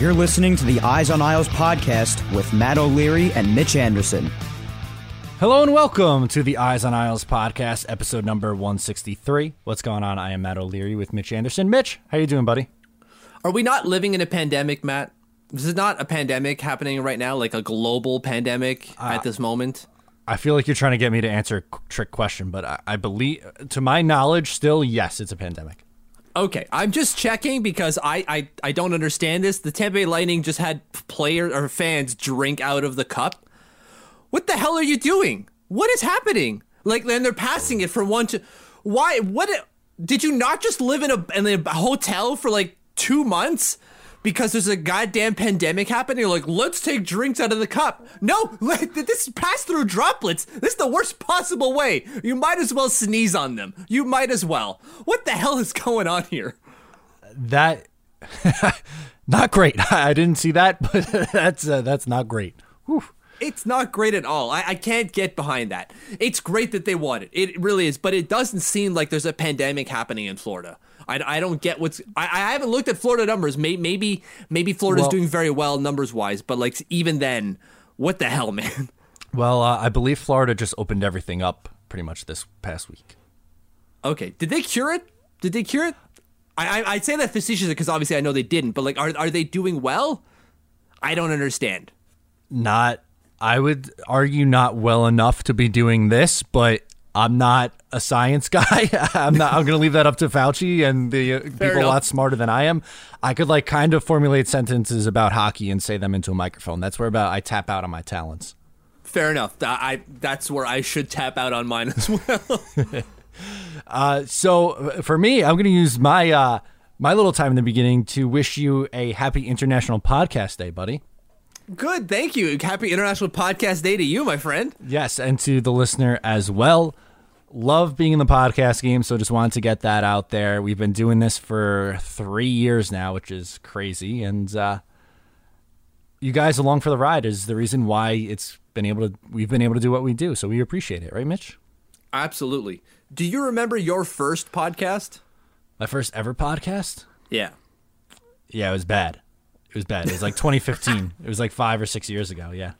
You're listening to the Eyes on Isles podcast with Matt O'Leary and Mitch Anderson. Hello and welcome to the Eyes on Isles podcast, episode number 163. What's going on? I am Matt O'Leary with Mitch Anderson. Mitch, how are you doing, buddy? Are we not living in a pandemic, Matt? This is not a pandemic happening right now, like a global pandemic uh, at this moment. I feel like you're trying to get me to answer a trick question, but I, I believe, to my knowledge, still, yes, it's a pandemic. Okay, I'm just checking because I, I I don't understand this. The Tampa Bay Lightning just had players or fans drink out of the cup. What the hell are you doing? What is happening? Like, then they're passing it from one to. Why? What? Did you not just live in a in a hotel for like two months? Because there's a goddamn pandemic happening. You're like, let's take drinks out of the cup. No, this is pass through droplets. This is the worst possible way. You might as well sneeze on them. You might as well. What the hell is going on here? That not great. I didn't see that, but that's uh, that's not great. Whew. It's not great at all. I, I can't get behind that. It's great that they want it. It really is, but it doesn't seem like there's a pandemic happening in Florida. I, I don't get what's. I, I haven't looked at Florida numbers. Maybe maybe Florida's well, doing very well numbers wise, but like even then, what the hell, man? Well, uh, I believe Florida just opened everything up pretty much this past week. Okay, did they cure it? Did they cure it? I, I would say that facetiously because obviously I know they didn't, but like, are are they doing well? I don't understand. Not, I would argue not well enough to be doing this, but I'm not a science guy. I'm not. I'm going to leave that up to Fauci and the uh, people enough. a lot smarter than I am. I could like kind of formulate sentences about hockey and say them into a microphone. That's where about I tap out on my talents. Fair enough. I that's where I should tap out on mine as well. uh, so uh, for me, I'm going to use my uh, my little time in the beginning to wish you a happy International Podcast Day, buddy. Good, thank you. Happy International Podcast Day to you, my friend. Yes, and to the listener as well. Love being in the podcast game, so just wanted to get that out there. We've been doing this for three years now, which is crazy, and uh, you guys along for the ride is the reason why it's been able to. We've been able to do what we do, so we appreciate it, right, Mitch? Absolutely. Do you remember your first podcast? My first ever podcast? Yeah. Yeah, it was bad. It was bad. It was like 2015. it was like five or six years ago. Yeah.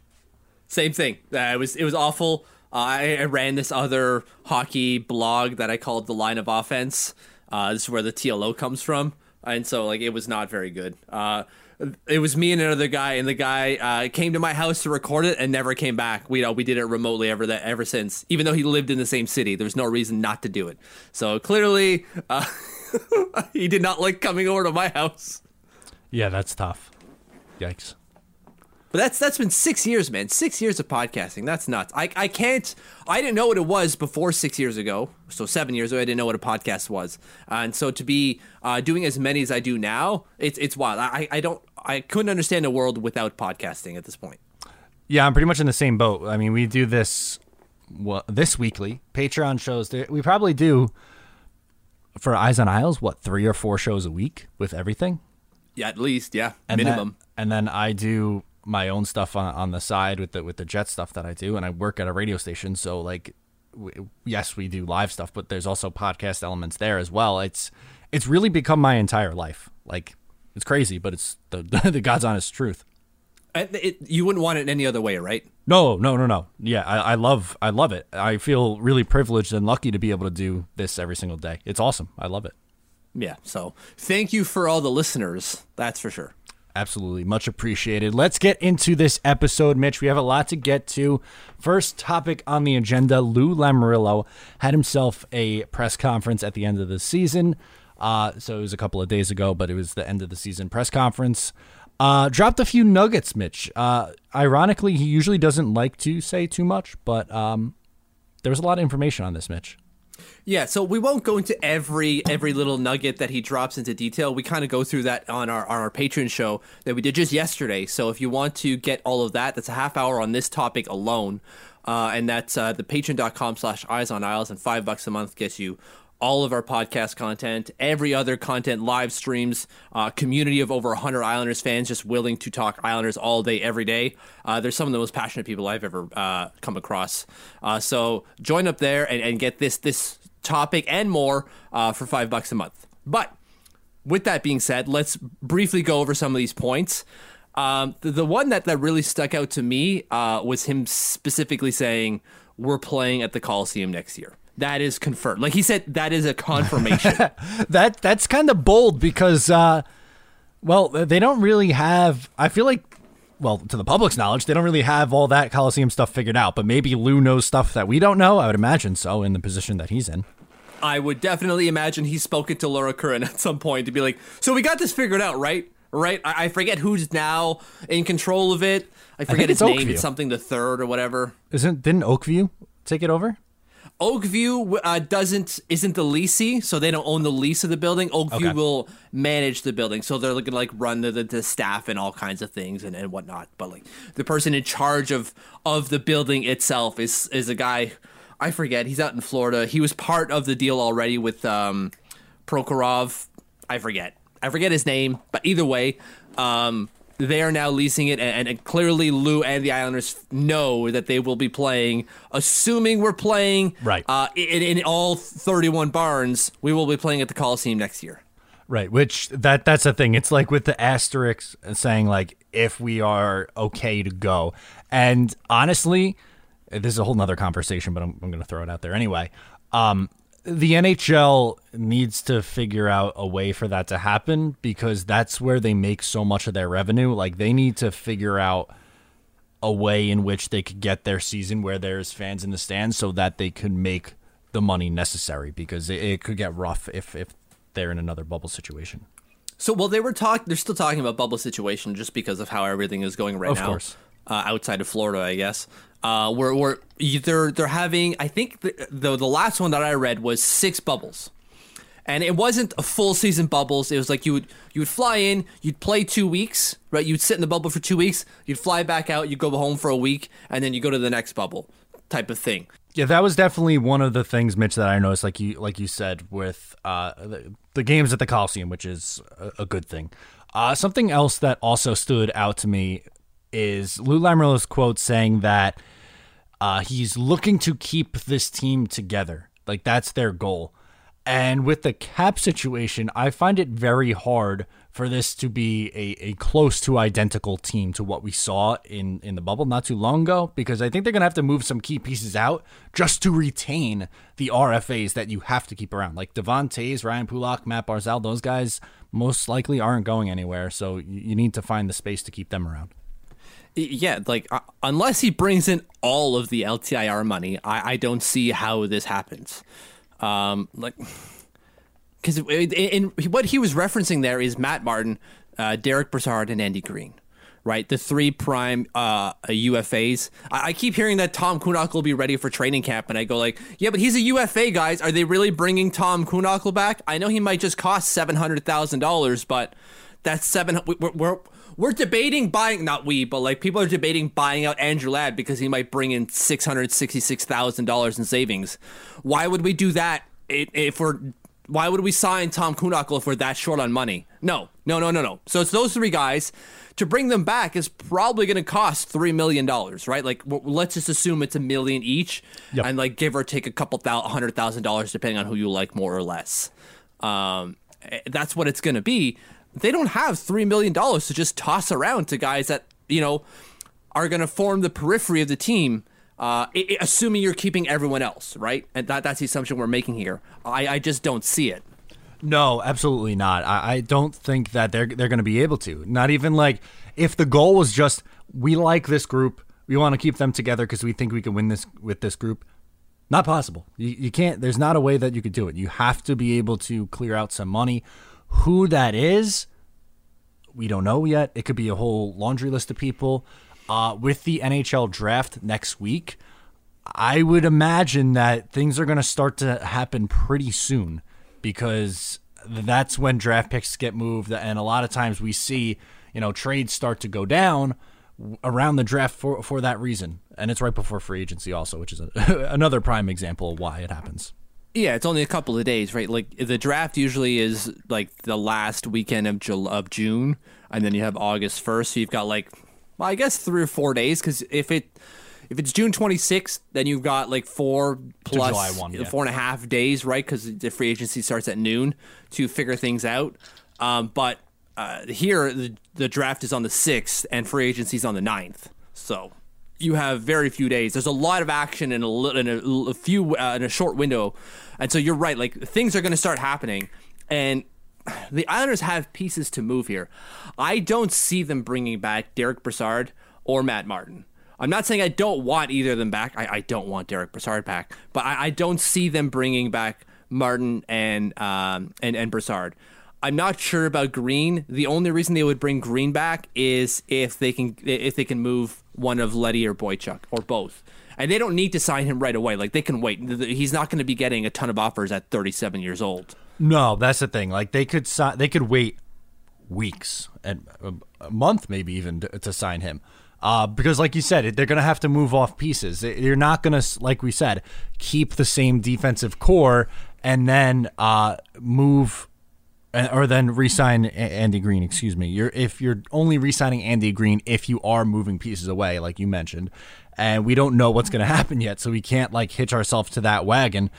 Same thing. Uh, it was it was awful. Uh, I, I, ran this other hockey blog that I called the Line of Offense. Uh, this is where the TLO comes from, and so like it was not very good. Uh, it was me and another guy, and the guy uh, came to my house to record it and never came back. We we did it remotely ever that ever since. Even though he lived in the same city, there's no reason not to do it. So clearly, he did not like coming over to my house. Yeah, that's tough. Yikes. But that's that's been six years, man. Six years of podcasting. That's nuts. I I can't. I didn't know what it was before six years ago. So seven years ago, I didn't know what a podcast was. and so to be uh, doing as many as I do now, it's it's wild. I I don't. I couldn't understand a world without podcasting at this point. Yeah, I'm pretty much in the same boat. I mean, we do this well, this weekly Patreon shows. We probably do for Eyes on Isles what three or four shows a week with everything Yeah, at least, yeah, and minimum. Then, and then I do my own stuff on, on the side with the with the jet stuff that I do, and I work at a radio station. So like, w- yes, we do live stuff, but there's also podcast elements there as well. It's it's really become my entire life. Like it's crazy, but it's the the God's honest truth. And it, you wouldn't want it any other way, right? No, no, no, no. Yeah, I, I love I love it. I feel really privileged and lucky to be able to do this every single day. It's awesome. I love it. Yeah. So thank you for all the listeners. That's for sure. Absolutely. Much appreciated. Let's get into this episode, Mitch. We have a lot to get to. First topic on the agenda Lou Lamoriello had himself a press conference at the end of the season. Uh, so it was a couple of days ago, but it was the end of the season press conference. Uh, dropped a few nuggets, Mitch. Uh, ironically, he usually doesn't like to say too much, but um, there was a lot of information on this, Mitch. Yeah, so we won't go into every every little nugget that he drops into detail. We kind of go through that on our on our Patreon show that we did just yesterday. So if you want to get all of that, that's a half hour on this topic alone, uh, and that's uh, the patreon.com slash eyes on isles, and five bucks a month gets you all of our podcast content, every other content, live streams, uh, community of over 100 Islanders fans just willing to talk Islanders all day, every day. Uh, there's some of the most passionate people I've ever uh, come across. Uh, so join up there and, and, get this this topic and more uh, for five bucks a month. But with that being said, let's briefly go over some of these points. Um, the, the, one that, that really stuck out to me uh, was him specifically saying, We're playing at the Coliseum next year that is confirmed. Like he said, that is a confirmation. that that's kind of bold because, uh, well, they don't really have. I feel like, well, to the public's knowledge, they don't really have all that Coliseum stuff figured out. But maybe Lou knows stuff that we don't know. I would imagine so in the position that he's in. I would definitely imagine he spoke it to Laura Curran at some point to be like, "So we got this figured out, right? Right? I, I forget who's now in control of it. I forget I his name. It's something the third or whatever. Isn't didn't Oakview take it over? Oakview uh, doesn't isn't the leasee, so they don't own the lease of the building. Oakview okay. will manage the building, so they're looking like run the, the, staff and all kinds of things and, and whatnot. But like the person in charge of of the building itself is is a guy I forget. He's out in Florida. He was part of the deal already with um, Prokhorov. I forget. I forget his name, but either way, um, they are now leasing it, and, and, clearly Lou and the Islanders know that they will be playing. Assuming we're playing right uh, in, in all 31 barns, we will be playing at the Coliseum next year. Right, which that that's the thing. It's like with the asterisks saying like if we are okay to go. And honestly, this is a whole nother conversation, but I'm, I'm going to throw it out there anyway. Um, the NHL needs to figure out a way for that to happen because that's where they make so much of their revenue. Like they need to figure out a way in which they could get their season where there's fans in the stands so that they could make the money necessary because it, it could get rough if if they're in another bubble situation. So, well, they were talking. They're still talking about bubble situation just because of how everything is going right of now. Of course, uh, outside of Florida, I guess. Uh, where where they're they're having I think the, the the last one that I read was six bubbles, and it wasn't a full season bubbles. It was like you would you would fly in, you'd play two weeks, right? You'd sit in the bubble for two weeks, you'd fly back out, you'd go home for a week, and then you go to the next bubble, type of thing. Yeah, that was definitely one of the things, Mitch, that I noticed. Like you like you said with uh, the, the games at the Coliseum, which is a, a good thing. Uh, something else that also stood out to me is Lou Lamoriello's quote saying that uh, he's looking to keep this team together. Like that's their goal. And with the cap situation, I find it very hard for this to be a, a close to identical team to what we saw in, in the bubble not too long ago, because I think they're going to have to move some key pieces out just to retain the RFAs that you have to keep around. Like Devon Toews, Ryan Pulock, Matt Barzal, those guys most likely aren't going anywhere. So you need to find the space to keep them around. Yeah, like uh, unless he brings in all of the LTIR money, I, I don't see how this happens. Um, like, because in, what he was referencing there is Matt Martin, uh, Derek Brassard, and Andy Greene, right? The three prime uh, UFAs. I, I, keep hearing that Tom Kuhnhackl will be ready for training camp, and I go like, yeah, but he's a UFA, guys. Are they really bringing Tom Kuhnhackl back? I know he might just cost seven hundred thousand dollars, but that's seven. We're, we're we're debating buying not we, but like people are debating buying out Andrew Ladd because he might bring in six hundred sixty six thousand dollars in savings. Why would we do that if we're Why would we sign Tom Kuhnhackl if we're that short on money? No, no, no, no, no. So it's those three guys. To bring them back is probably going to cost three million dollars, right? Like, w- let's just assume it's a million each, Yep. and like give or take a couple thou- hundred thousand dollars, depending on who you like more or less. Um, eh, that's what it's going to be. They don't have three million dollars to just toss around to guys that you know are going to form the periphery of the team. Uh, i- i- assuming you're keeping everyone else, right? And that, that's the assumption we're making here. I, I just don't see it. No, absolutely not. I, I don't think that they're they're going to be able to. Not even like if the goal was just we like this group, we want to keep them together because we think we can win this with this group. Not possible. You, you can't. There's not a way that you could do it. You have to be able to clear out some money. Who that is, we don't know yet. It could be a whole laundry list of people. Uh, with the NHL draft next week, I would imagine that things are going to start to happen pretty soon because that's when draft picks get moved. And a lot of times we see, you know, trades start to go down around the draft for, for that reason. And it's right before free agency, also, which is a, another prime example of why it happens. Yeah, it's only a couple of days, right? Like the draft usually is like the last weekend of Jul- of June, and then you have August first. So you've got like, well, I guess three or four days. Because if it if it's June twenty sixth, then you've got like four 1, yeah. four and a half days, right? Because the free agency starts at noon to figure things out. Um, but uh, here, the, the draft is on the sixth, and free agency is on the 9th. So you have very few days. There's a lot of action in a, in a, a few uh, in a short window, and so you're right. Like things are going to start happening, and the Islanders have pieces to move here. I don't see them bringing back Derek Brassard or Matt Martin. I'm not saying I don't want either of them back. I, I don't want Derek Brassard back, but I, I don't see them bringing back Martin and um, and and Brassard. I'm not sure about Greene. The only reason they would bring Greene back is if they can if they can move one of Leddy or Boychuk or both. And they don't need to sign him right away. Like they can wait. He's not going to be getting a ton of offers at 37 years old. No, that's the thing. Like they could si- they could wait weeks and a, month, maybe even to, to sign him. Uh, because, like you said, they're going to have to move off pieces. They- You're not going to, like we said, keep the same defensive core and then uh, move Uh, or then re-sign Andy Greene. Excuse me. You're if you're only re-signing Andy Greene if you are moving pieces away, like you mentioned, and we don't know what's going to happen yet, so we can't like hitch ourselves to that wagon.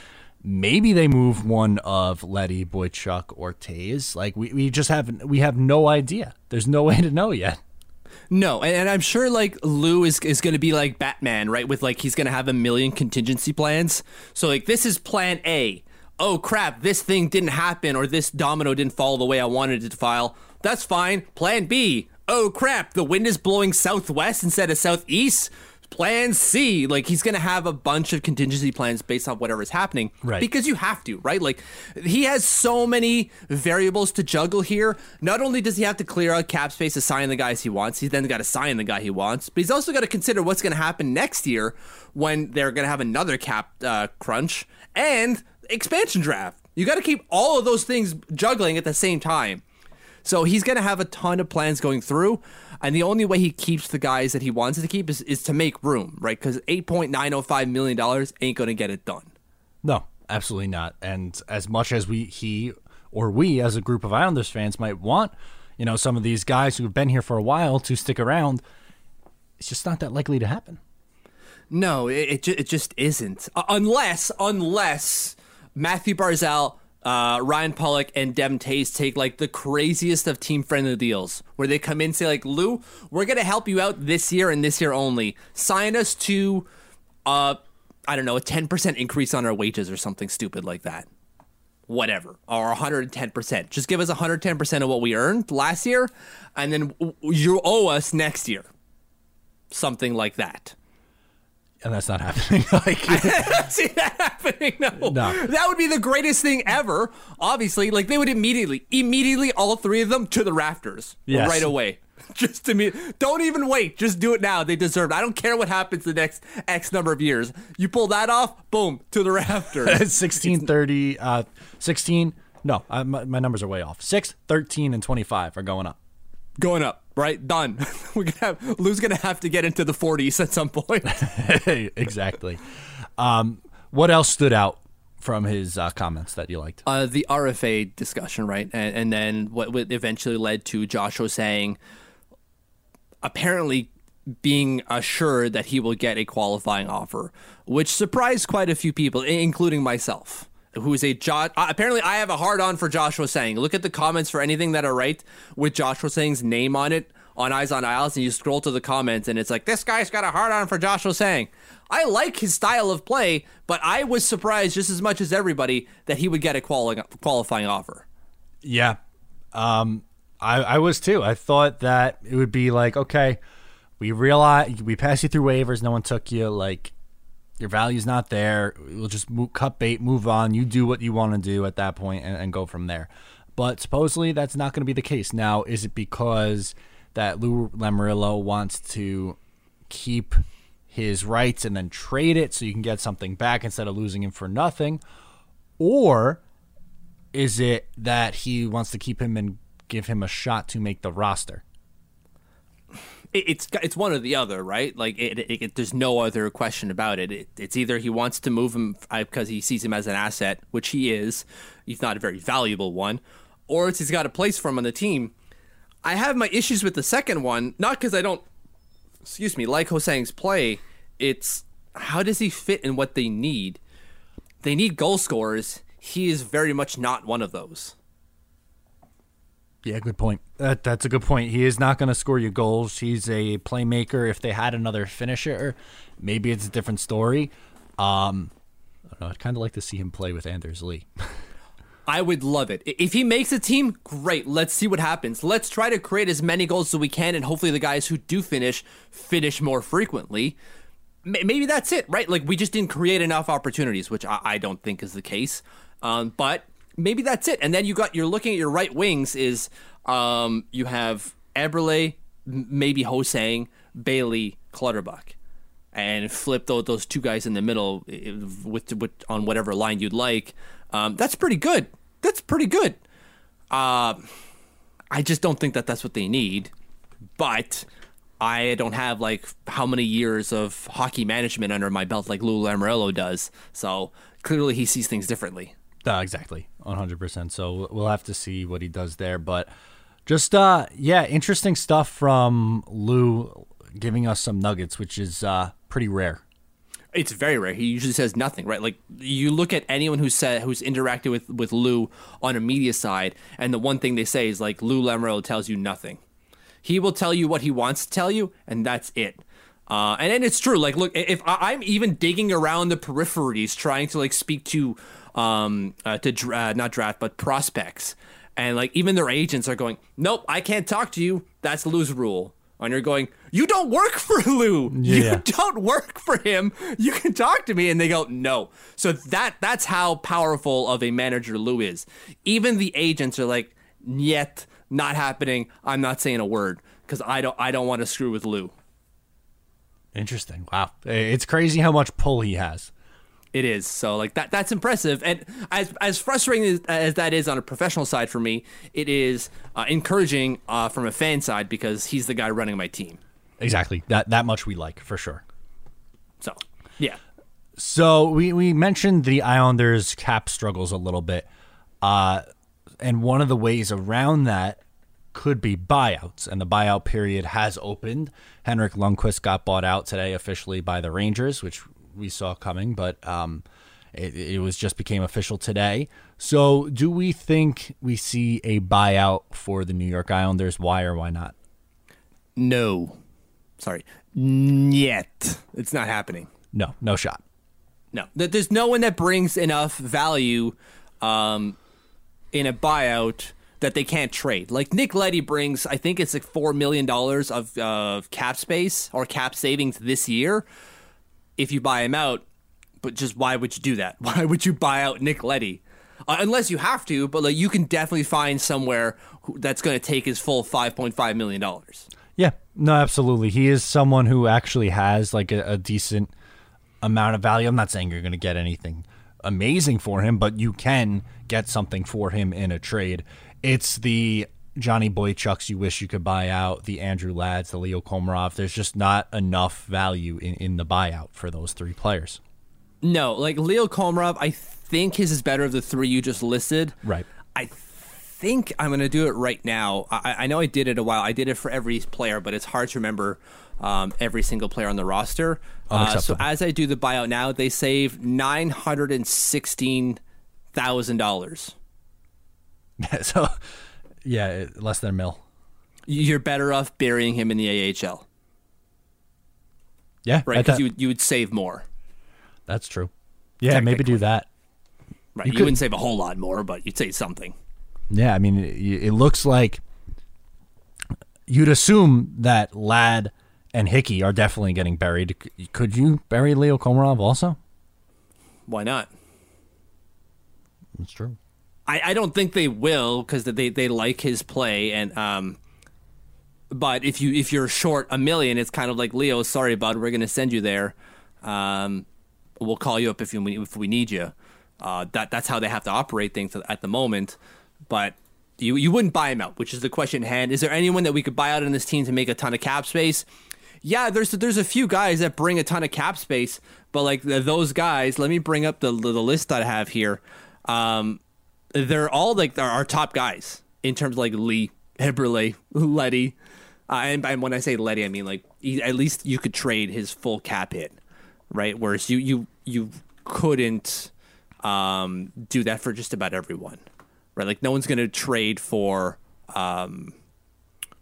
Maybe they move one of Leddy, Boychuk, or Toews. Like we, we just have we have no idea. There's no way to know yet. No, and, and I'm sure like Lou is is going to be like Batman, right? With like he's going to have a million contingency plans. So like this is plan A. Oh crap, this thing didn't happen or this domino didn't fall the way I wanted it to fall. That's fine. Plan B. Oh crap, the wind is blowing southwest instead of southeast. Plan C. Like he's going to have a bunch of contingency plans based on whatever's happening. Right. Because you have to, right? Like he has so many variables to juggle here. Not only does he have to clear out cap space to sign the guys he wants, he's then got to sign the guy he wants, but he's also got to consider what's going to happen next year when they're going to have another cap uh, crunch and expansion draft. You got to keep all of those things juggling at the same time. So he's going to have a ton of plans going through. And the only way he keeps the guys that he wants to keep is, is to make room, right? Because $8.905 million ain't going to get it done. No, absolutely not. And as much as we he or we as a group of Islanders fans might want, you know, some of these guys who've been here for a while to stick around, it's just not that likely to happen. No, it it, ju- it just isn't. Uh, unless unless Matthew Barzal, uh, Ryan Pulock, and Devon Toews take like the craziest of team friendly deals, where they come in and say like, Lou, we're gonna help you out this year and this year only. Sign us to, uh, I don't know, a ten percent increase on our wages or something stupid like that. Whatever, or 110%. Just give us 110% of what we earned last year, and then you owe us next year. Something like that. And that's not happening. like see that happening. No. No. that would be the greatest thing ever. Obviously, like they would immediately, immediately, all three of them to the rafters Yes. right away. Just to me, don't even wait. Just do it now. They deserve it. I don't care what happens the next X number of years. You pull that off, boom, to the rafters. Sixteen thirty, uh, 16. No, I, my, my numbers are way off. 6, 13, and 25 are going up. Going up, right? Done. We're gonna have Lou's gonna have to get into the 40s at some point. exactly. Um, what else stood out from his uh, comments that you liked? Uh, the RFA discussion, right, and, and then what, what eventually led to Josh Ho-Sang, apparently being assured that he will get a qualifying offer, which surprised quite a few people, including myself. Who is a Josh? Uh, apparently, I have a hard on for Josh Ho-Sang. Look at the comments for anything that are right with Josh Ho-Sang's name on it on Eyes on Isles, and you scroll to the comments, and it's like this guy's got a hard on for Josh Ho-Sang. I like his style of play, but I was surprised just as much as everybody that he would get a quali- qualifying offer. Yeah, um, I, I was too. I thought that it would be like, okay, we realize we passed you through waivers, no one took you. Like your value's not there. We'll just move, cut bait, move on. You do what you want to do at that point and, and go from there. But supposedly that's not going to be the case. Now, is it because that Lou Lamoriello wants to keep his rights and then trade it so you can get something back instead of losing him for nothing? Or is it that he wants to keep him and give him a shot to make the roster? It's it's one or the other, right? Like it, it, it, there's no other question about it. It's either he wants to move him uh, because he sees him as an asset, which he is, he's not a very valuable one, or it's he's got a place for him on the team. I have my issues with the second one, not because I don't excuse me, like Ho-Sang's play, it's how does he fit in what they need? They need goal scorers. He is very much not one of those. Yeah, good point. That that's a good point. He is not going to score you goals. He's a playmaker. If they had another finisher, maybe it's a different story. Um, I don't know. I'd kind of like to see him play with Anders Lee. I would love it. If he makes a team, great. Let's see what happens. Let's try to create as many goals as we can, and hopefully the guys who do finish finish more frequently. Maybe that's it, right? Like we just didn't create enough opportunities, which I, I don't think is the case. Um, but maybe that's it. And then you got you're looking at your right wings is um, you have Eberle, maybe Ho-Sang, Bailey, Clutterbuck, and flip those, those two guys in the middle with, with on whatever line you'd like. Um, that's pretty good. That's pretty good. Uh, I just don't think that that's what they need. But I don't have like how many years of hockey management under my belt like Lou Lamoriello does. So clearly he sees things differently. Uh, exactly, 100%. So we'll have to see what he does there. But just, uh, yeah, interesting stuff from Lou giving us some nuggets, which is uh, pretty rare. It's very rare. He usually says nothing, right? Like you look at anyone who said who's interacted with with Lou on a media side, and the one thing they say is like Lou Lamoriello tells you nothing. He will tell you what he wants to tell you, and that's it. Uh, and then it's true. Like, look, if I'm even digging around the peripheries, trying to like speak to um, uh, to dra- uh, not draft, but prospects. And like even their agents are going, nope, I can't talk to you. That's Lou's rule. And you're going, you don't work for Lou. Yeah. You don't work for him. You can talk to me. And they go, no. So that that's how powerful of a manager Lou is. Even the agents are like, yet not happening. I'm not saying a word because I don't I don't want to screw with Lou. Interesting. Wow. It's crazy how much pull he has. It is so like that. That's impressive, and as as frustrating as, as that is on a professional side for me, it is uh, encouraging uh, from a fan side because he's the guy running my team. Exactly. That that much we like for sure. So yeah. So we we mentioned the Islanders cap struggles a little bit, uh, and one of the ways around that could be buyouts, and the buyout period has opened. Henrik Lundqvist got bought out today officially by the Rangers, which we saw coming, but um, it, it was just became official today. So, do we think we see a buyout for the New York Islanders? Why or why not? No, sorry, yet it's not happening. No, no shot. No, there's no one that brings enough value um, in a buyout that they can't trade. Like Nick Leddy brings, I think it's like four million dollars of uh, cap space or cap savings this year if you buy him out. But just why would you do that? Why would you buy out Nick Leddy? Uh, unless you have to, but like you can definitely find somewhere who, that's going to take his full five point five million dollars. Yeah, no, absolutely. He is someone who actually has like a, a decent amount of value. I'm not saying you're going to get anything amazing for him, but you can get something for him in a trade. It's the Johnny Boychucks you wish you could buy out, the Andrew Ladds, the Leo Komarov. There's just not enough value in, in the buyout for those three players. No, like Leo Komarov, I think his is better of the three you just listed. Right. I think I'm going to do it right now. I, I know I did it a while. I did it for every player, but it's hard to remember um, every single player on the roster. Uh, so as I do the buyout now, they save nine hundred and sixteen thousand dollars. so, yeah, less than a mil. You're better off burying him in the AHL, Yeah, right? Because you you would save more, that's true. Yeah, maybe do that. right? You You, could- wouldn't save a whole lot more, but you'd save something. Yeah, I mean, it, it looks like you'd assume that Ladd and Hickey are definitely getting buried. Could you bury Leo Komarov also? Why not? That's true. I, I don't think they will because they they like his play and um. But if you if you're short a million, it's kind of like Leo. Sorry, bud, we're to send you there. Um, we'll call you up if you if we need you. Uh, that that's how they have to operate things at the moment. But you you wouldn't buy him out, which is the question at hand. Is there anyone that we could buy out in this team to make a ton of cap space? Yeah, there's there's a few guys that bring a ton of cap space, but like th- those guys, let me bring up the the list I have here. Um, they're all like our, our top guys in terms of like Lee, Eberle, Leddy. Uh, and, and when I say Leddy, I mean like he, at least you could trade his full cap hit, right? Whereas you you you couldn't um, do that for just about everyone, right? Like no one's going to trade for um,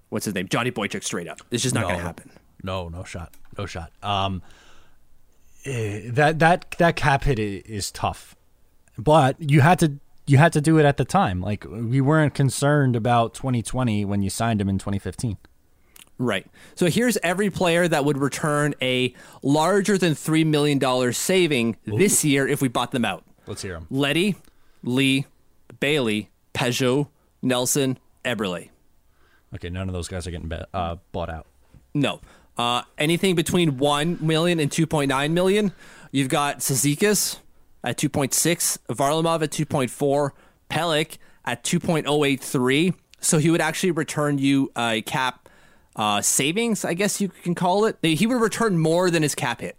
what's his name, Johnny Boychuk straight up. It's just not going to happen. No, no shot, no shot. Um, eh, that that that cap hit is tough, but you had to you had to do it at the time. Like we weren't concerned about 2020 when you signed him in 2015. Right. So here's every player that would return a larger than $3 million saving this year if we bought them out. Let's hear them Leddy, Lee, Bailey, Pageau, Nelson, Eberle. Okay, none of those guys are getting uh, bought out. No. Uh, anything between 1 million and 2.9 million. You've got Sazikis at 2.6, Varlamov at 2.4, Pulock at 2.083. So he would actually return you a cap uh, savings, I guess you can call it. He would return more than his cap hit.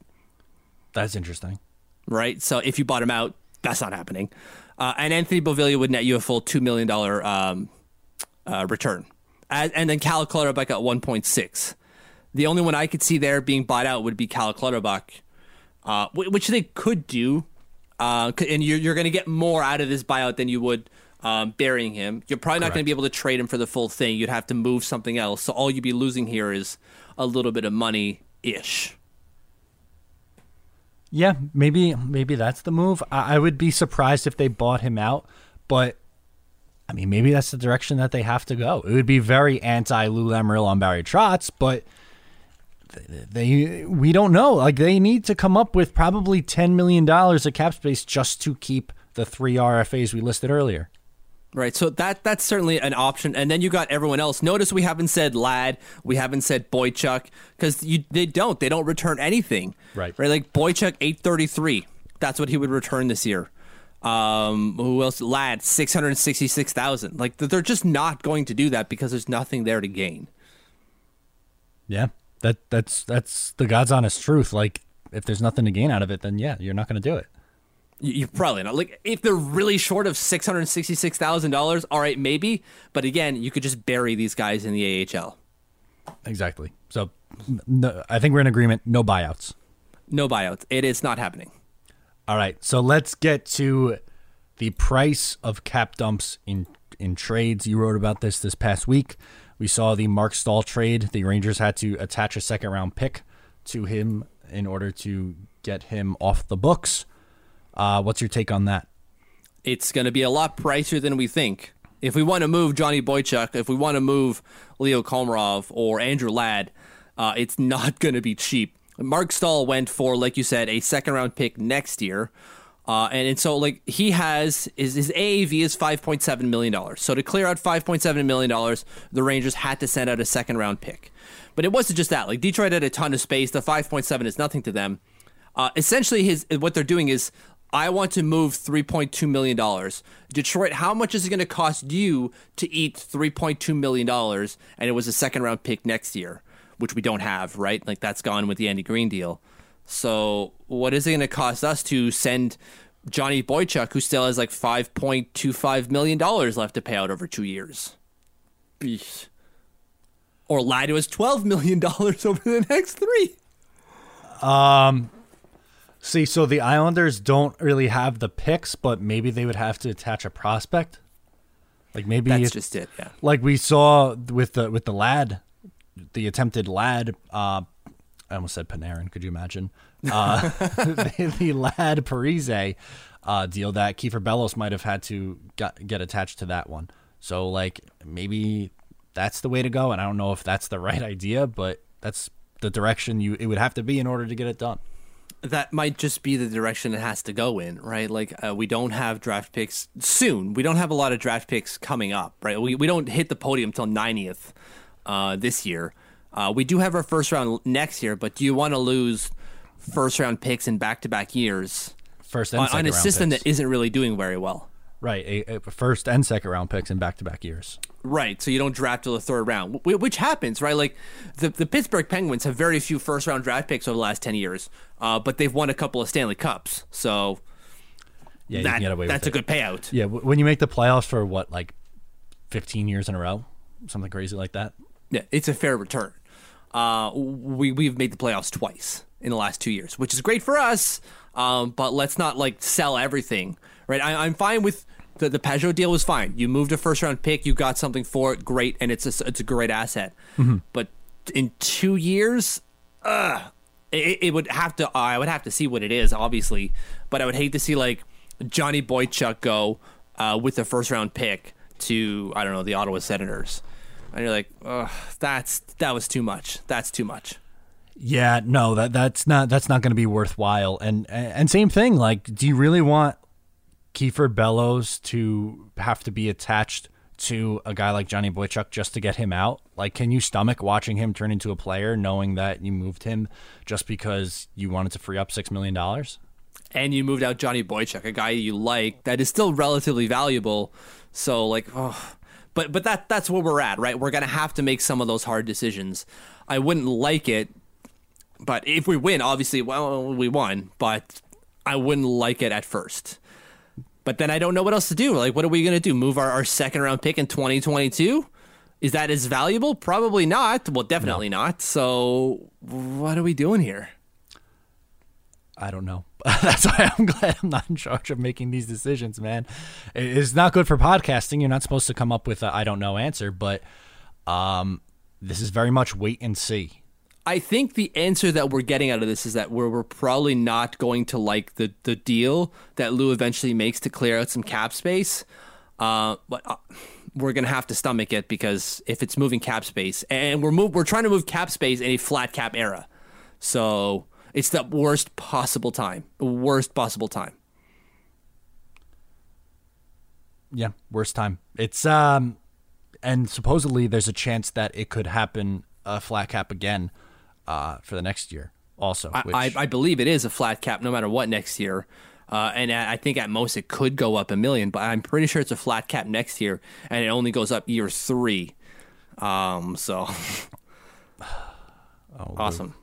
That's interesting. right? So if you bought him out, that's not happening. Uh, and Anthony Beauvillier would net you a full two million dollar um, uh, return, and, and then Cal Clutterbuck at one point six. The only one I could see there being bought out would be Cal Clutterbuck, uh, wh- which they could do, uh, and you're you're going to get more out of this buyout than you would. Um, burying him, you're probably not going to be able to trade him for the full thing. You'd have to move something else. So all you'd be losing here is a little bit of money ish. Yeah, maybe maybe that's the move. I, I would be surprised if they bought him out, but I mean, maybe that's the direction that they have to go. It would be very anti Lou Lamoriello on Barry Trotz, but they we don't know. Like they need to come up with probably ten million dollars of cap space just to keep the three RFAs we listed earlier. Right. So that that's certainly an option. And then you got everyone else. Notice we haven't said Ladd, we haven't said Boychuk because you they don't they don't return anything. Right. Right. Like Boychuk eight thirty three. That's what he would return this year. Um, who else? Ladd six hundred sixty six thousand. Like they're just not going to do that because there's nothing there to gain. Yeah, that that's that's the God's honest truth. Like if there's nothing to gain out of it, then yeah, you're not going to do it. You- You're probably not. Like if they're really short of six hundred sixty six thousand dollars, all right, maybe. But again, you could just bury these guys in the AHL. Exactly. So no, I think we're in agreement. No buyouts. No buyouts. It is not happening. All right, so let's get to the price of cap dumps in in trades. You wrote about this this past week. We saw the Marc Staal trade. The Rangers had to attach a second round pick to him in order to get him off the books. Uh, what's your take on that? it's going to be a lot pricier than we think. If we want to move Johnny Boychuk, if we want to move Leo Komarov or Andrew Ladd, uh, it's not going to be cheap. Marc Staal went for, like you said, a second round pick next year. Uh, and, and so, like, he has his, his AAV is $5.7 million. So, to clear out $5.7 million, the Rangers had to send out a second round pick. But it wasn't just that. Like, Detroit had a ton of space. The 5.7 is nothing to them. Uh, essentially, his what they're doing is, I want to move three point two million dollars. Detroit, how much is it going to cost you to eat three point two million dollars? And it was a second round pick next year, which we don't have, right? Like that's gone with the Andy Greene deal. So what is it going to cost us to send Johnny Boychuk, who still has like five point two five million dollars left to pay out over two years. Beesh. Or lie to us twelve million dollars over the next three. Um, See, so the Islanders don't really have the picks, but maybe they would have to attach a prospect. Like maybe That's it- just it. Yeah. like we saw with the with the Ladd, the attempted Ladd. Uh, I almost said Panarin. Could you imagine? Uh, the, the Ladd Parise uh, deal that Kiefer Bellows might have had to get, get attached to that one. So like maybe that's the way to go. And I don't know if that's the right idea, but that's the direction you it would have to be in order to get it done. that might just be the direction it has to go in, right? Like uh, we don't have draft picks soon. We don't have a lot of draft picks coming up, right? We we don't hit the podium till 90th uh, this year. Uh, we do have our first round next year, but do you want to lose first round picks in back to back years First and on, on a system picks. that isn't really doing very well? right, a, a first and second round picks in back to back years. Right, so you don't draft till the third round, wh- which happens, right? Like the the Pittsburgh Penguins have very few first round draft picks over the last ten years, uh, but they've won a couple of Stanley Cups, so Yeah, you that, can get away that's a it. good payout. Yeah, w- when you make the playoffs for what, like, fifteen years in a row, something crazy like that. Yeah, it's a fair return. Uh, we we've made the playoffs twice in the last two years, which is great for us. Um, but let's not like sell everything, right? I, I'm fine with the the Pageau deal was fine. You moved a first round pick, you got something for it, great, and it's a, it's a great asset. But in two years, uh, it, it would have to. I would have to see what it is, obviously. But I would hate to see like Johnny Boychuk go uh, with the first round pick to I don't know the Ottawa Senators, and you're like, Ugh, that's that was too much. That's too much. Yeah, no, that that's not that's not going to be worthwhile. And and same thing, like, do you really want Kiefer Bellows to have to be attached to a guy like Johnny Boychuk just to get him out? Like, can you stomach watching him turn into a player, knowing that you moved him just because you wanted to free up six million dollars? And you moved out Johnny Boychuk, a guy you like that is still relatively valuable. So like, oh, but but that that's where we're at, right? We're gonna have to make some of those hard decisions. I wouldn't like it, but if we win, obviously, well, we won. But I wouldn't like it at first. But then I don't know what else to do. Like, what are we gonna do? Move our, our second round pick in 2022? Is that as valuable? Probably not. Well, definitely not. So what are we doing here? I don't know. That's why I'm glad I'm not in charge of making these decisions, man. It's not good for podcasting. You're not supposed to come up with a I don't know answer, but um, this is very much wait and see. I think the answer that we're getting out of this is that we're, we're probably not going to like the, the deal that Lou eventually makes to clear out some cap space. Uh, but uh, we're gonna have to stomach it because if it's moving cap space, and we're move, we're trying to move cap space in a flat cap era, so it's the worst possible time, the worst possible time. Yeah, worst time. It's um, and supposedly there's a chance that it could happen a flat cap again, uh, for the next year also. I, which, I, I believe it is a flat cap no matter what next year. Uh, and I I think at most it could go up a million, but I'm pretty sure it's a flat cap next year, and it only goes up year three. Um, so oh, awesome.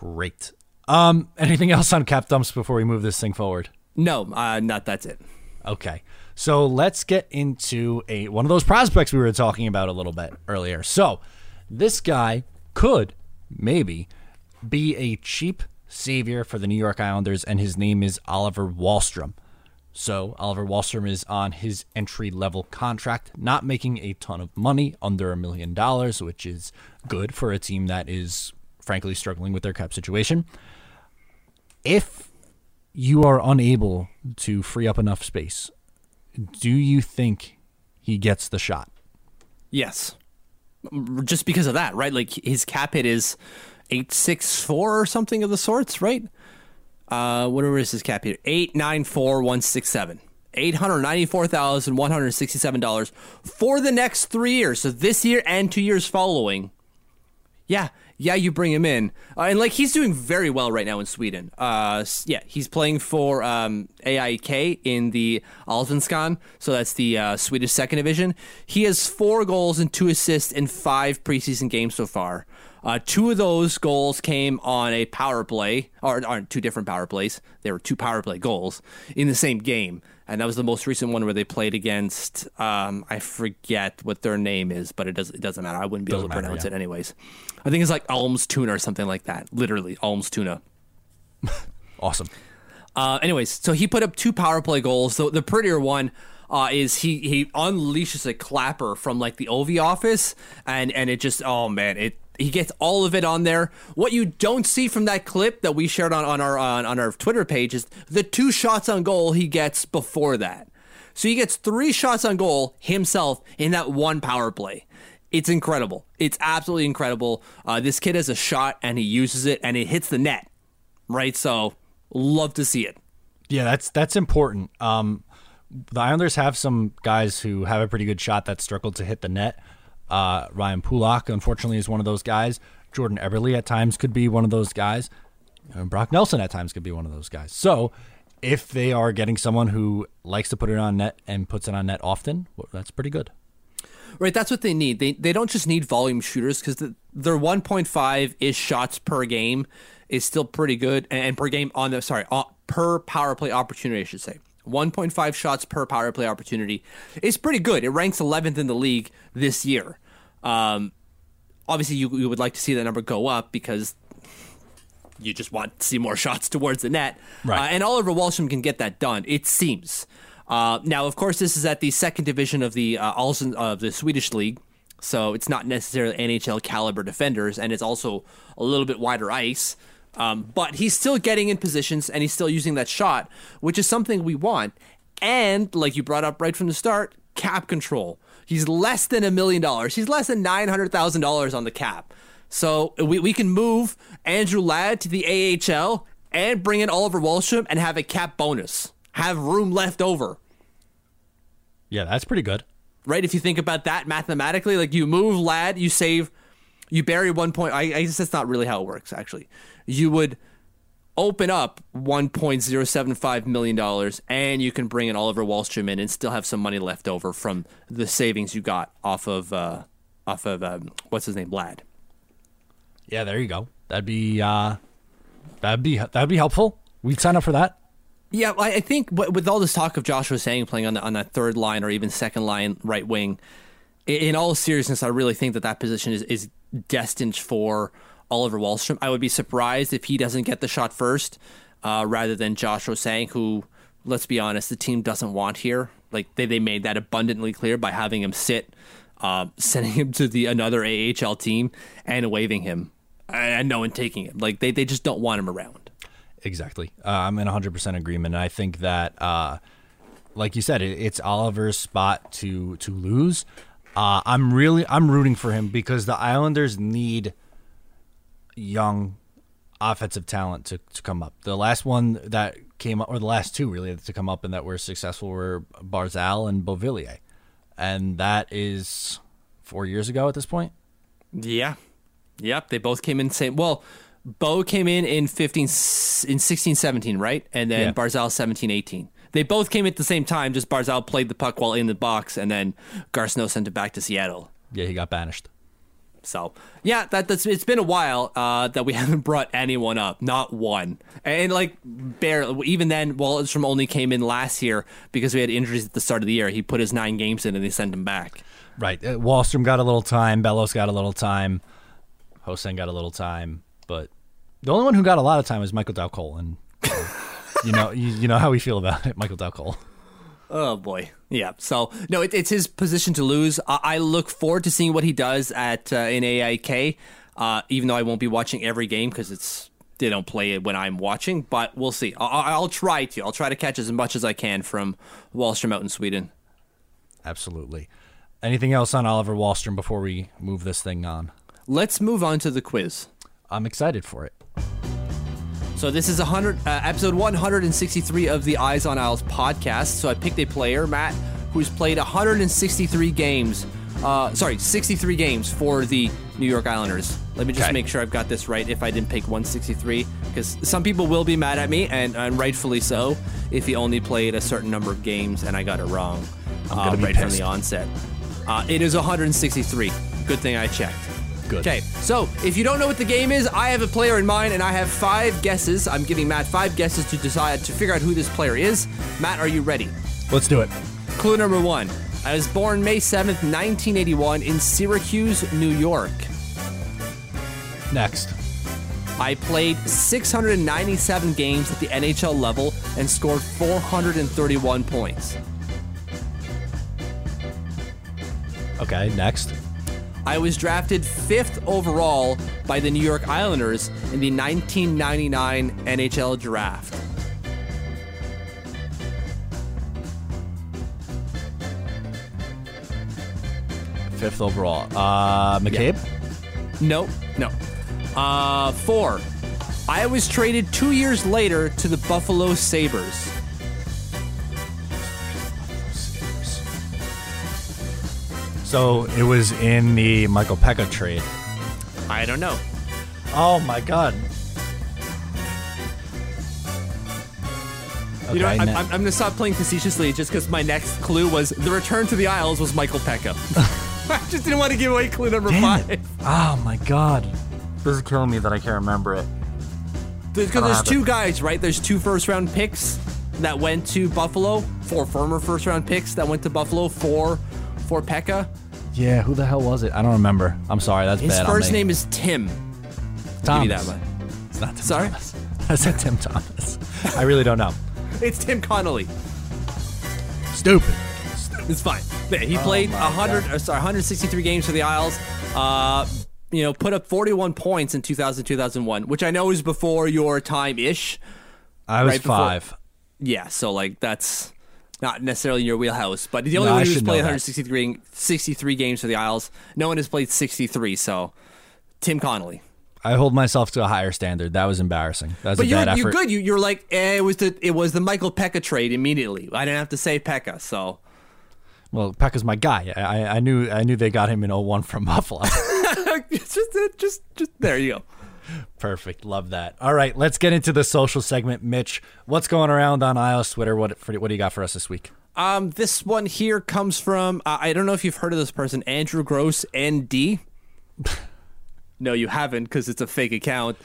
Great. Um, anything else on cap dumps before we move this thing forward? No, uh, not that's it. Okay. So let's get into a one of those prospects we were talking about a little bit earlier. So this guy could maybe be a cheap savior for the New York Islanders, and his name is Oliver Wahlstrom. So Oliver Wahlstrom is on his entry level contract, not making a ton of money, under a million dollars, which is good for a team that is frankly struggling with their cap situation. If you are unable to free up enough space, do you think he gets the shot? Yes, just because of that, right? Like his cap hit is eight six four or something of the sorts, right? Uh, whatever is his cap hit? Eight nine four one six seven. Eight hundred ninety-four thousand one hundred sixty-seven dollars for the next three years. So this year and two years following. Yeah, yeah, you bring him in, uh, and like he's doing very well right now in Sweden. Uh, yeah, he's playing for um, AIK in the Allsvenskan, so that's the uh, Swedish second division. He has four goals and two assists in five preseason games so far. Uh, two of those goals came on a power play, or aren't two different power plays. They were two power play goals in the same game, and that was the most recent one where they played against. Um, I forget what their name is, but it does it doesn't matter. I wouldn't be Doesn't able to matter, pronounce yeah. it anyways. I think it's like Alms Tuna or something like that. Literally, Alms Tuna. Awesome. Uh, anyways, so he put up two power play goals. So the prettier one uh, is he he unleashes a clapper from like the Ovi office, and and it just oh man, it he gets all of it on there. What you don't see from that clip that we shared on on our on, on our Twitter page is the two shots on goal he gets before that. So he gets three shots on goal himself in that one power play. It's incredible. It's absolutely incredible. Uh, this kid has a shot and he uses it and it hits the net. Right? So love to see it. Yeah, that's that's important. Um, the Islanders have some guys who have a pretty good shot that struggled to hit the net. Uh, Ryan Pulock, unfortunately, is one of those guys. Jordan Eberle at times could be one of those guys. And Brock Nelson at times could be one of those guys. So, if they are getting someone who likes to put it on net and puts it on net often, well, that's pretty good. Right, that's what they need. They they don't just need volume shooters because the, their 1.5 ish shots per game is still pretty good, and, and per game on the sorry uh, per power play opportunity, I should say. 1.5 shots per power play opportunity is pretty good. It ranks 11th in the league this year. Um, obviously, you, you would like to see that number go up because you just want to see more shots towards the net. Right. Uh, and Oliver Wahlstrom can get that done, it seems. Uh, now, of course, this is at the second division of the uh, Allsen, of the Swedish league, so it's not necessarily NHL caliber defenders, and it's also a little bit wider ice. Um, but he's still getting in positions, and he's still using that shot, which is something we want. And like you brought up right from the start, cap control. He's less than a million dollars. He's less than nine hundred thousand dollars on the cap. So we, we can move Andrew Ladd to the AHL and bring in Oliver Wahlstrom and have a cap bonus. Have room left over. Yeah, that's pretty good. Right? If you think about that mathematically, like you move Ladd, you save, you bury one point. I, I guess that's not really how it works, actually. You would open up $1.075 million and you can bring in Oliver Wahlstrom in and still have some money left over from the savings you got off of, uh, off of, um, what's his name, Ladd. Yeah, there you go. That'd be uh, that'd be that'd be helpful. We'd sign up for that. Yeah, I I think with all this talk of Josh Ho-Sang playing on the, on that third line or even second line right wing, in all seriousness, I really think that that position is, is destined for Oliver Wahlstrom. I would be surprised if he doesn't get the shot first, uh, rather than Josh Ho-Sang, who, let's be honest, the team doesn't want here. Like they, they made that abundantly clear by having him sit, uh, sending him to the another AHL team, and waiving him, and no one taking him. Like they, they just don't want him around. Exactly. Uh, I'm in 100% agreement. I think that, uh, like you said, it, it's Oliver's spot to to lose. Uh, I'm really I'm rooting for him because the Islanders need young offensive talent to, to come up. The last one that came up, or the last two really to come up and that were successful were Barzal and Beauvillier, and that is four years ago at this point. Yeah. Yep. They both came in same. Well, Bo came in in 15, in 16, 17, right? And then Yeah. Barzal 17, 18. They both came at the same time. Just Barzal played the puck while in the box, and then Garth Snow sent it back to Seattle. Yeah, he got banished. So yeah, that, that's it's been a while uh, that we haven't brought anyone up, not one, and like barely. Even then, Wahlstrom only came in last year because we had injuries at the start of the year. He put his nine games in, and they sent him back. Right. Uh, Wahlstrom got a little time. Bellows got a little time. Ho-Sang got a little time. But the only one who got a lot of time was Michael Dal Colle. And uh, you know, you, you know how we feel about it, Michael Dal Colle. Oh boy, yeah. So no, it, it's his position to lose. I, I look forward to seeing what he does at uh, in AIK. Uh, even though I won't be watching every game because it's they don't play it when I'm watching, but we'll see. I, I'll try to. I'll try to catch as much as I can from Wahlstrom out in Sweden. Absolutely. Anything else on Oliver Wahlstrom before we move this thing on? Let's move on to the quiz. I'm excited for it. So this is 100 uh, episode 163 of the Eyes on Isles podcast. So I picked a player, Matt, who's played 163 games. Uh, sorry, 63 games for the New York Islanders. Let me just Okay. make sure I've got this right. If I didn't pick 163, because some people will be mad at me, and, and rightfully so, if he only played a certain number of games and I got it wrong uh, right from the onset. Uh, it is 163. Good thing I checked. Good. Okay, so if you don't know what the game is, I have a player in mind, and I have five guesses. I'm giving Matt five guesses to decide to figure out who this player is. Matt, are you ready? Let's do it. Clue number one: I was born May 7th, 1981, in Syracuse, New York. Next. I played 697 games at the NHL level and scored 431 points. Okay, next. I was drafted fifth overall by the New York Islanders in the 1999 NHL draft. Fifth overall. Uh, McCabe? No, no. Uh, four. I was traded two years later to the Buffalo Sabres. So it was in the Michael Peca trade. I don't know. Oh my god. You know, Okay, I'm, I'm, I'm going to stop playing facetiously just because my next clue was the return to the Isles was Michael Peca. I just didn't want to give away clue number Damn five. it. Oh my god. This is killing me that I can't remember it. Because don't there's two it. guys, right? There's two first round picks that went to Buffalo, four former first round picks that went to Buffalo for for Peca. Yeah, who the hell was it? I don't remember. I'm sorry, that's His bad. on first me. name is Tim. Thomas. Give you that one. It's not Tim Sorry? Thomas. I said Tim Thomas. I really don't know. It's Tim Connolly. Stupid. It's fine. Yeah, Oh he played 100, uh, sorry, 163 games for the Isles. Uh, you know, put up 41 points in 2000 2001, which I know is before your time ish. I was Right before- five. Yeah, so like that's not necessarily in your wheelhouse, but the only No, one who's played 163 63 games for the Isles. No one has played 63, so Tim Connolly. I hold myself to a higher standard. That was embarrassing. That was But a you're, you're good. You, you're like eh, it was the it was the Michael Peca trade immediately. I didn't have to say Peca, so Well, Peca's my guy. I, I- knew I knew they got him in 01 from Buffalo. just just just there you go. Perfect. Love that. All right, let's get into the social segment. Mitch, what's going around on Isles Twitter? What what do you got for us this week? Um, this one here comes from uh, I don't know if you've heard of this person, Andrew Gross ND. no, you haven't because it's a fake account.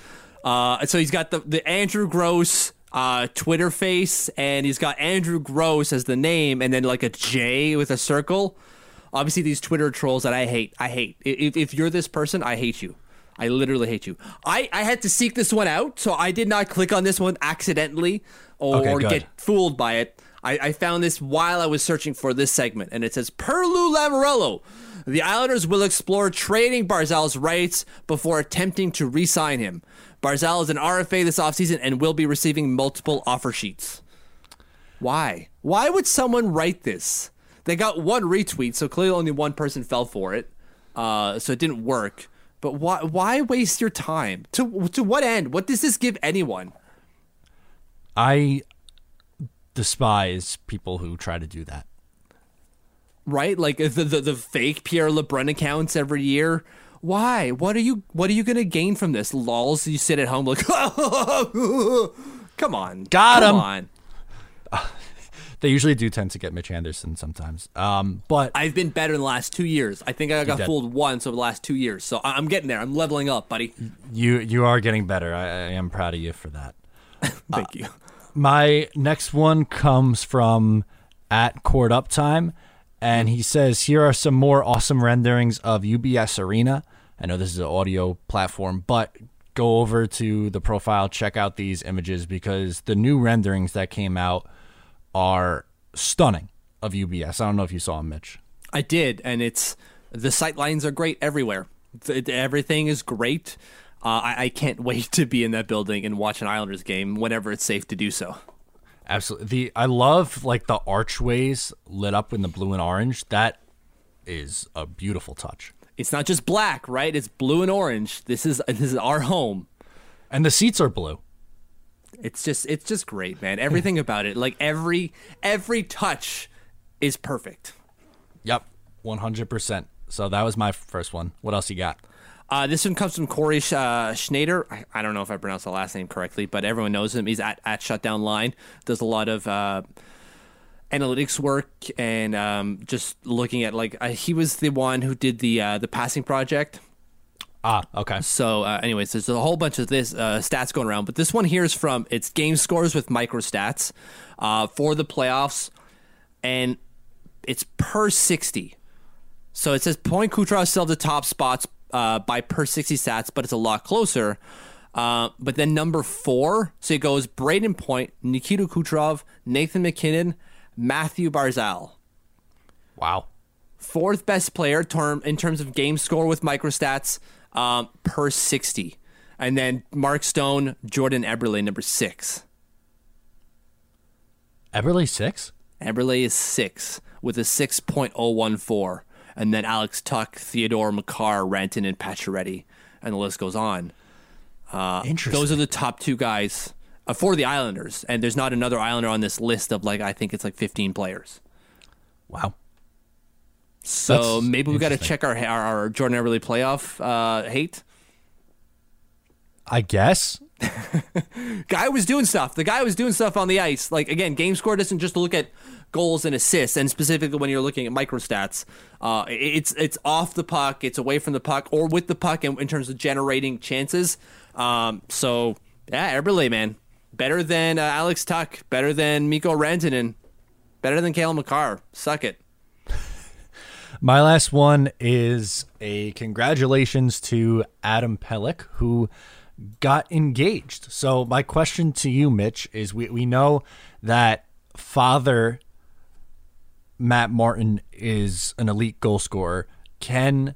Uh, so he's got the the Andrew Gross uh, Twitter face, and he's got Andrew Gross as the name, and then like a J with a circle. Obviously, these Twitter trolls that I hate. I hate. If, if you're this person, I hate you. I literally hate you. I, I had to seek this one out, so I did not click on this one accidentally or, Okay, or get fooled by it. I, I found this while I was searching for this segment, and it says per Lou Lamoriello. The Islanders will explore trading Barzal's rights before attempting to re-sign him. Barzal is an RFA this offseason and will be receiving multiple offer sheets. Why? Why would someone write this? They got one retweet, so clearly only one person fell for it. Uh, so it didn't work. But why? Why waste your time? To to what end? What does this give anyone? I despise people who try to do that. right? Like the, the the fake Pierre LeBrun accounts every year. Why? What are you What are you gonna gain from this? Lols. You sit at home like, come on, Got come him. on. They usually do tend to get Mitch Anderson sometimes. Um, but I've been better in the last two years. I think I got fooled once over the last two years, so I'm getting there. I'm leveling up, buddy. you you are getting better. I, I am proud of you for that. Thank you. My next one comes from at Court Uptime, and he says, Here are some more awesome renderings of UBS Arena. I know this is an audio platform, but go over to the profile, check out these images because the new renderings that came out are stunning of UBS. I don't know if you saw them, Mitch. I did, and it's the sight lines are great everywhere. Th- Everything is great. Uh, I, I can't wait to be in that building and watch an Islanders game whenever it's safe to do so. Absolutely. The I love like the archways lit up in the blue and orange. That is a beautiful touch. It's not just black, right? It's blue and orange. This is this is our home. And the seats are blue. It's just it's just great, man. Everything about it, like every every touch is perfect. Yep. 100%. So that was my first one. What else you got? Uh, this one comes from Corey Sch- uh, Sznajder. I, I don't know if I pronounced the last name correctly, but everyone knows him. He's at, at Shutdown Line. Does a lot of uh, analytics work and um, just looking at like uh, he was the one who did the uh, the passing project. Ah, okay. So, uh, anyways, there's a whole bunch of this uh, stats going around, but this one here is from it's game scores with micro stats uh, for the playoffs, and it's per 60. So it says Point Kucherov still the top spots uh, by per 60 stats, but it's a lot closer. Uh, but then number four, so it goes Brayden Point, Nikita Kucherov, Nathan MacKinnon, Matthew Barzal. Wow. Fourth best player term in terms of game score with microstats um, per 60. And then Mark Stone, Jordan Eberle, number six. Eberle six? Eberle is six with a 6.014. And then Alex Tuch, Theodore Makar, Renton, and Pacioretty. And the list goes on. Interesting. Those are the top two guys uh, for the Islanders. And there's not another Islander on this list of like, I think it's like 15 players. wow. So That's maybe we got to check our, our, our Jordan Eberle playoff uh, hate. I guess. guy was doing stuff. The guy was doing stuff on the ice. Like again, game score doesn't just look at goals and assists, and specifically when you're looking at microstats, uh, it's it's off the puck, it's away from the puck, or with the puck in, in terms of generating chances. Um, so yeah, Eberle, man, better than uh, Alex Tuch, better than Mikko Rantanen, better than Cale Makar. Suck it. My last one is a congratulations to Adam Pelech, who got engaged. So, my question to you, Mitch, is we, we know that father Matt Martin is an elite goal scorer. Can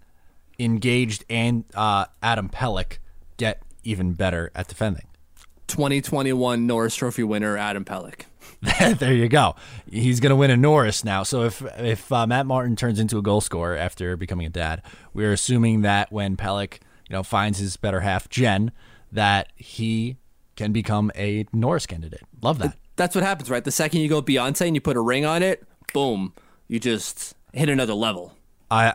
engaged and uh, Adam Pelech get even better at defending? 2021 Norris Trophy winner Adam Pellick. there you go. He's going to win a Norris now. So if if uh, Matt Martin turns into a goal scorer after becoming a dad, we're assuming that when Pelech, you know, finds his better half, Jen, that he can become a Norris candidate. Love that. That's what happens, right? The second you go Beyonce and you put a ring on it, boom, you just hit another level. I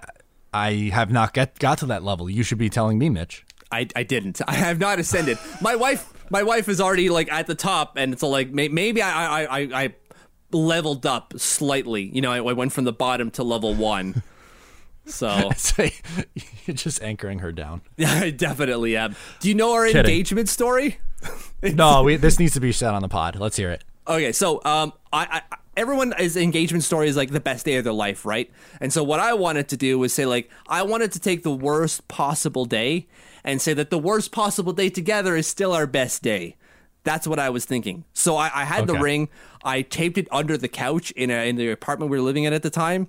I have not get got to that level. You should be telling me, Mitch. I, I didn't. I have not ascended. my wife my wife is already like at the top, and so like may, maybe I, I I I leveled up slightly. You know, I, I went from the bottom to level one. So you're just anchoring her down. Yeah, I definitely am. Do you know our Kidding. engagement story? No, we, this needs to be said on the pod. Let's hear it. Okay, so um, I, I everyone is engagement story is like the best day of their life, right? And so what I wanted to do was say like I wanted to take the worst possible day and say that the worst possible day together is still our best day. That's what I was thinking. So I, I had the ring. I taped it under the couch in a, in the apartment we were living in at the time,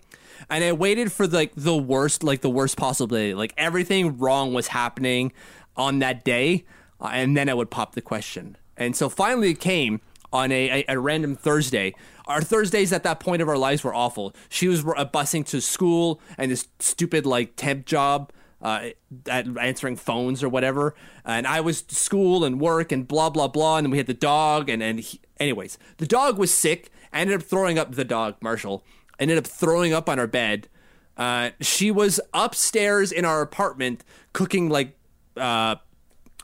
and I waited for like the worst, like the worst possible day. Like everything wrong was happening on that day, uh, and then I would pop the question. And so finally it came on a, a, a random Thursday. Our Thursdays at that point of our lives were awful. She was uh, busing to school and this stupid like temp job uh, at answering phones or whatever. And I was school and work and blah blah blah. And we had the dog. And and he, anyways, the dog was sick. I ended up throwing up. The dog Marshall ended up throwing up on our bed. Uh, she was upstairs in our apartment cooking like uh,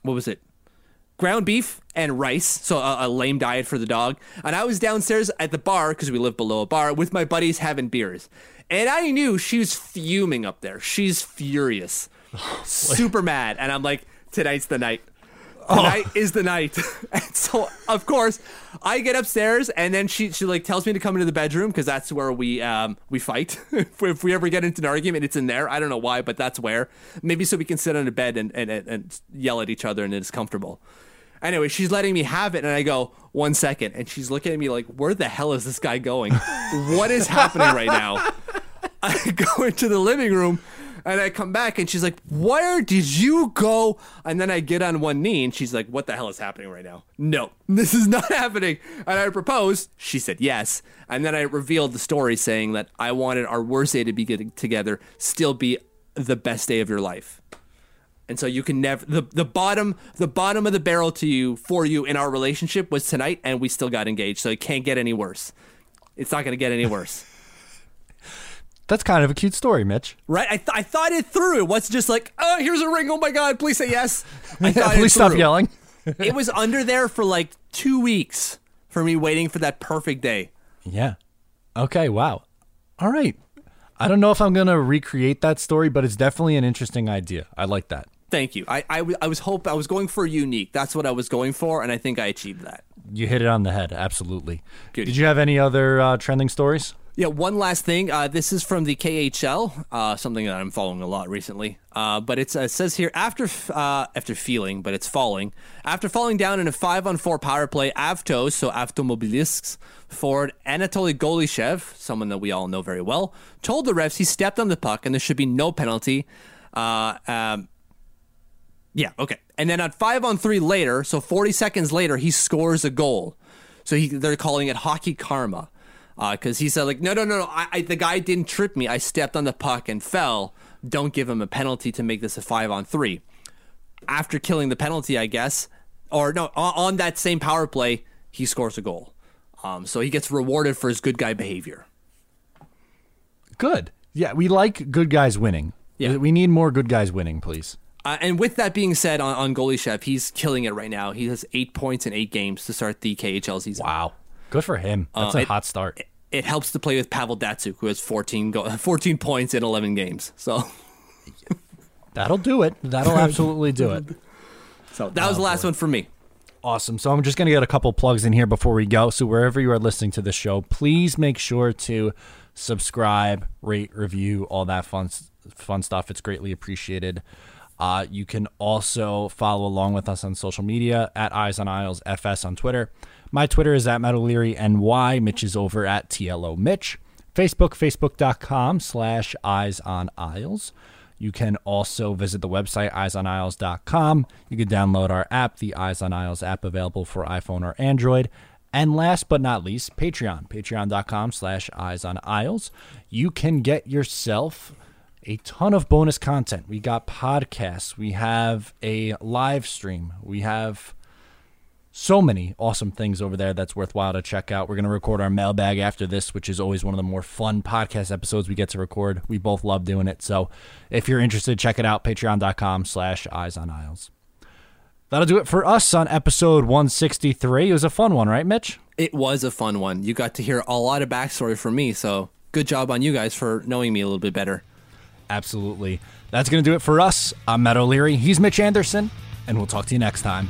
what was it? Ground beef and rice, so a, a lame diet for the dog. And I was downstairs at the bar because we live below a bar with my buddies having beers. And I knew she was fuming up there. She's furious, super mad. And I'm like, tonight's the night. Tonight is the night. and so, of course, I get upstairs, and then she she like tells me to come into the bedroom because that's where we um we fight. if, we, if we ever get into an argument, it's in there. I don't know why, but that's where. Maybe so we can sit on a bed and, and, and yell at each other, and it's comfortable. Anyway, she's letting me have it, and I go one second, and she's looking at me like, "Where the hell is this guy going? what is happening right now?" I go into the living room and I come back and she's like, Where did you go? And then I get on one knee and she's like, What the hell is happening right now? No, this is not happening. And I proposed. She said yes. And then I revealed the story saying that I wanted our worst day to be getting together still be the best day of your life. And so you can never the, the bottom the bottom of the barrel to you for you in our relationship was tonight and we still got engaged. So it can't get any worse. It's not gonna get any worse. That's kind of a cute story, Mitch. Right? I, th- I thought it through. It wasn't just like, oh, here's a ring. Oh my God, please say yes. I thought it Please stop yelling. it was under there for like two weeks for me waiting for that perfect day. Yeah. Okay. Wow. All right. I don't know if I'm gonna recreate that story, but it's definitely an interesting idea. I like that. Thank you. I I was hope I was going for unique. That's what I was going for, and I think I achieved that. You hit it on the head. Absolutely. Good. Did you have any other uh, trending stories? Yeah, one last thing. Uh, this is from the KHL, uh, something that I'm following a lot recently. Uh, but it's, uh, it says here after uh, after feeling, but it's falling. After falling down in a five on four power play, Avtos, so Avtomobilist's forward Anatoli Golyshev, someone that we all know very well, told the refs he stepped on the puck and there should be no penalty. Uh, um, yeah, okay. And then on five on three later, so 40 seconds later, he scores a goal. So he, they're calling it hockey karma because uh, he said like, no, no, no, no. I, I, the guy didn't trip me. I stepped on the puck and fell. Don't give him a penalty to make this a five on three. After killing the penalty, I guess, or no, on, on that same power play, he scores a goal. Um, so he gets rewarded for his good guy behavior. Good. Yeah, we like good guys winning. Yeah. We need more good guys winning, please. Uh, and with that being said, on, on Golyshev, he's killing it right now. He has eight points in eight games to start the KHL season. Wow. Good for him. That's Uh, a it- hot start. It, it helps to play with Pavel Datsyuk, who has 14, go- 14 points in 11 games. So, That'll do it. That'll absolutely do it. so that was the last one for me. Awesome. So I'm just going to get a couple plugs in here before we go. So wherever you are listening to the show, please make sure to subscribe, rate, review, all that fun fun stuff. It's greatly appreciated. Uh, you can also follow along with us on social media at Eyes on Isles FS on Twitter. My Twitter is at Matt O'Leary NY. Mitch is over at TLO Mitch. Facebook, facebook.com slash Eyes on Isles. You can also visit the website eyesonisles.com. You can download our app, the Eyes on Isles app, available for iPhone or Android. And last but not least, Patreon, patreon.com slash eyes on isles. You can get yourself a ton of bonus content. We got podcasts, we have a live stream, we have so many awesome things over there that's worthwhile to check out. We're going to record our mailbag after this, which is always one of the more fun podcast episodes we get to record. We both love doing it. So if you're interested, check it out, patreon.com slash eyes on isles. That'll do it for us on episode 163. It was a fun one, right, Mitch? It was a fun one. You got to hear a lot of backstory from me, so good job on you guys for knowing me a little bit better. Absolutely. That's going to do it for us. I'm Matt O'Leary. He's Mitch Anderson, and we'll talk to you next time.